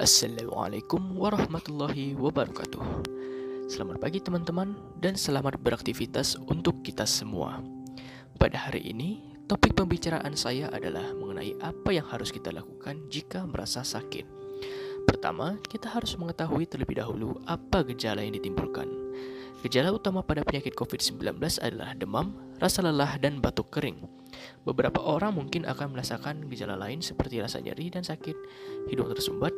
Assalamualaikum warahmatullahi wabarakatuh. Selamat pagi teman-teman dan selamat beraktivitas untuk kita semua. Pada hari ini, topik pembicaraan saya adalah mengenai apa yang harus kita lakukan jika merasa sakit. Pertama, kita harus mengetahui terlebih dahulu apa gejala yang ditimbulkan. Gejala utama pada penyakit COVID-19 adalah demam, rasa lelah, dan batuk kering. Beberapa orang mungkin akan merasakan gejala lain seperti rasa nyeri dan sakit, hidung tersumbat,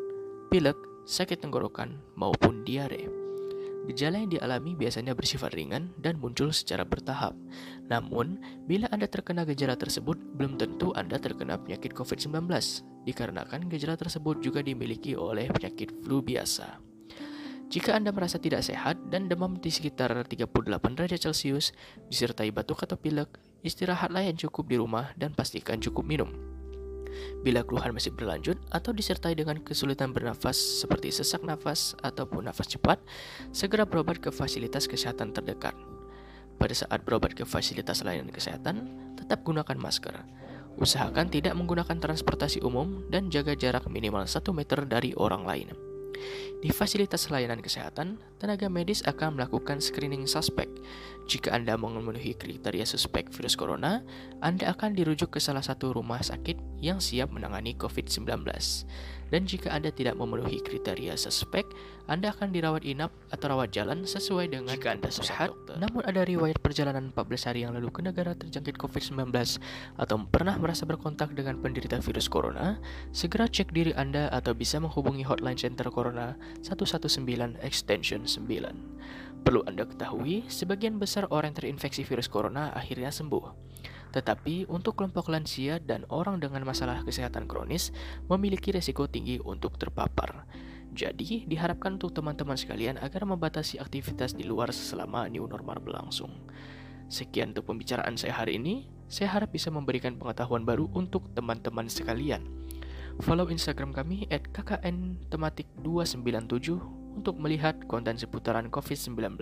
pilek, sakit tenggorokan, maupun diare. Gejala yang dialami biasanya bersifat ringan dan muncul secara bertahap. Namun, bila Anda terkena gejala tersebut, belum tentu Anda terkena penyakit COVID-19, dikarenakan gejala tersebut juga dimiliki oleh penyakit flu biasa. Jika Anda merasa tidak sehat dan demam di sekitar 38 derajat Celcius, disertai batuk atau pilek, istirahatlah yang cukup di rumah dan pastikan cukup minum. Bila keluhan masih berlanjut atau disertai dengan kesulitan bernafas seperti sesak nafas ataupun nafas cepat, segera berobat ke fasilitas kesehatan terdekat. Pada saat berobat ke fasilitas layanan kesehatan, tetap gunakan masker. Usahakan tidak menggunakan transportasi umum dan jaga jarak minimal 1 meter dari orang lain. Di fasilitas layanan kesehatan, tenaga medis akan melakukan screening suspek. Jika Anda memenuhi kriteria suspek virus corona, Anda akan dirujuk ke salah satu rumah sakit yang siap menangani COVID-19. Dan jika Anda tidak memenuhi kriteria suspek, Anda akan dirawat inap atau rawat jalan sesuai dengan jika Anda sehat, namun ada riwayat perjalanan 14 hari yang lalu ke negara terjangkit COVID-19 atau pernah merasa berkontak dengan penderita virus corona, segera cek diri Anda atau bisa menghubungi hotline center corona 119 extension 9. Perlu Anda ketahui, sebagian besar orang terinfeksi virus corona akhirnya sembuh. Tetapi untuk kelompok lansia dan orang dengan masalah kesehatan kronis memiliki resiko tinggi untuk terpapar. Jadi, diharapkan untuk teman-teman sekalian agar membatasi aktivitas di luar selama new normal berlangsung. Sekian untuk pembicaraan saya hari ini. Saya harap bisa memberikan pengetahuan baru untuk teman-teman sekalian. Follow Instagram kami at kkntematik297 untuk melihat konten seputaran COVID-19.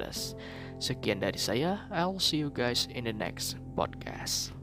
Sekian dari saya, I'll see you guys in the next podcast.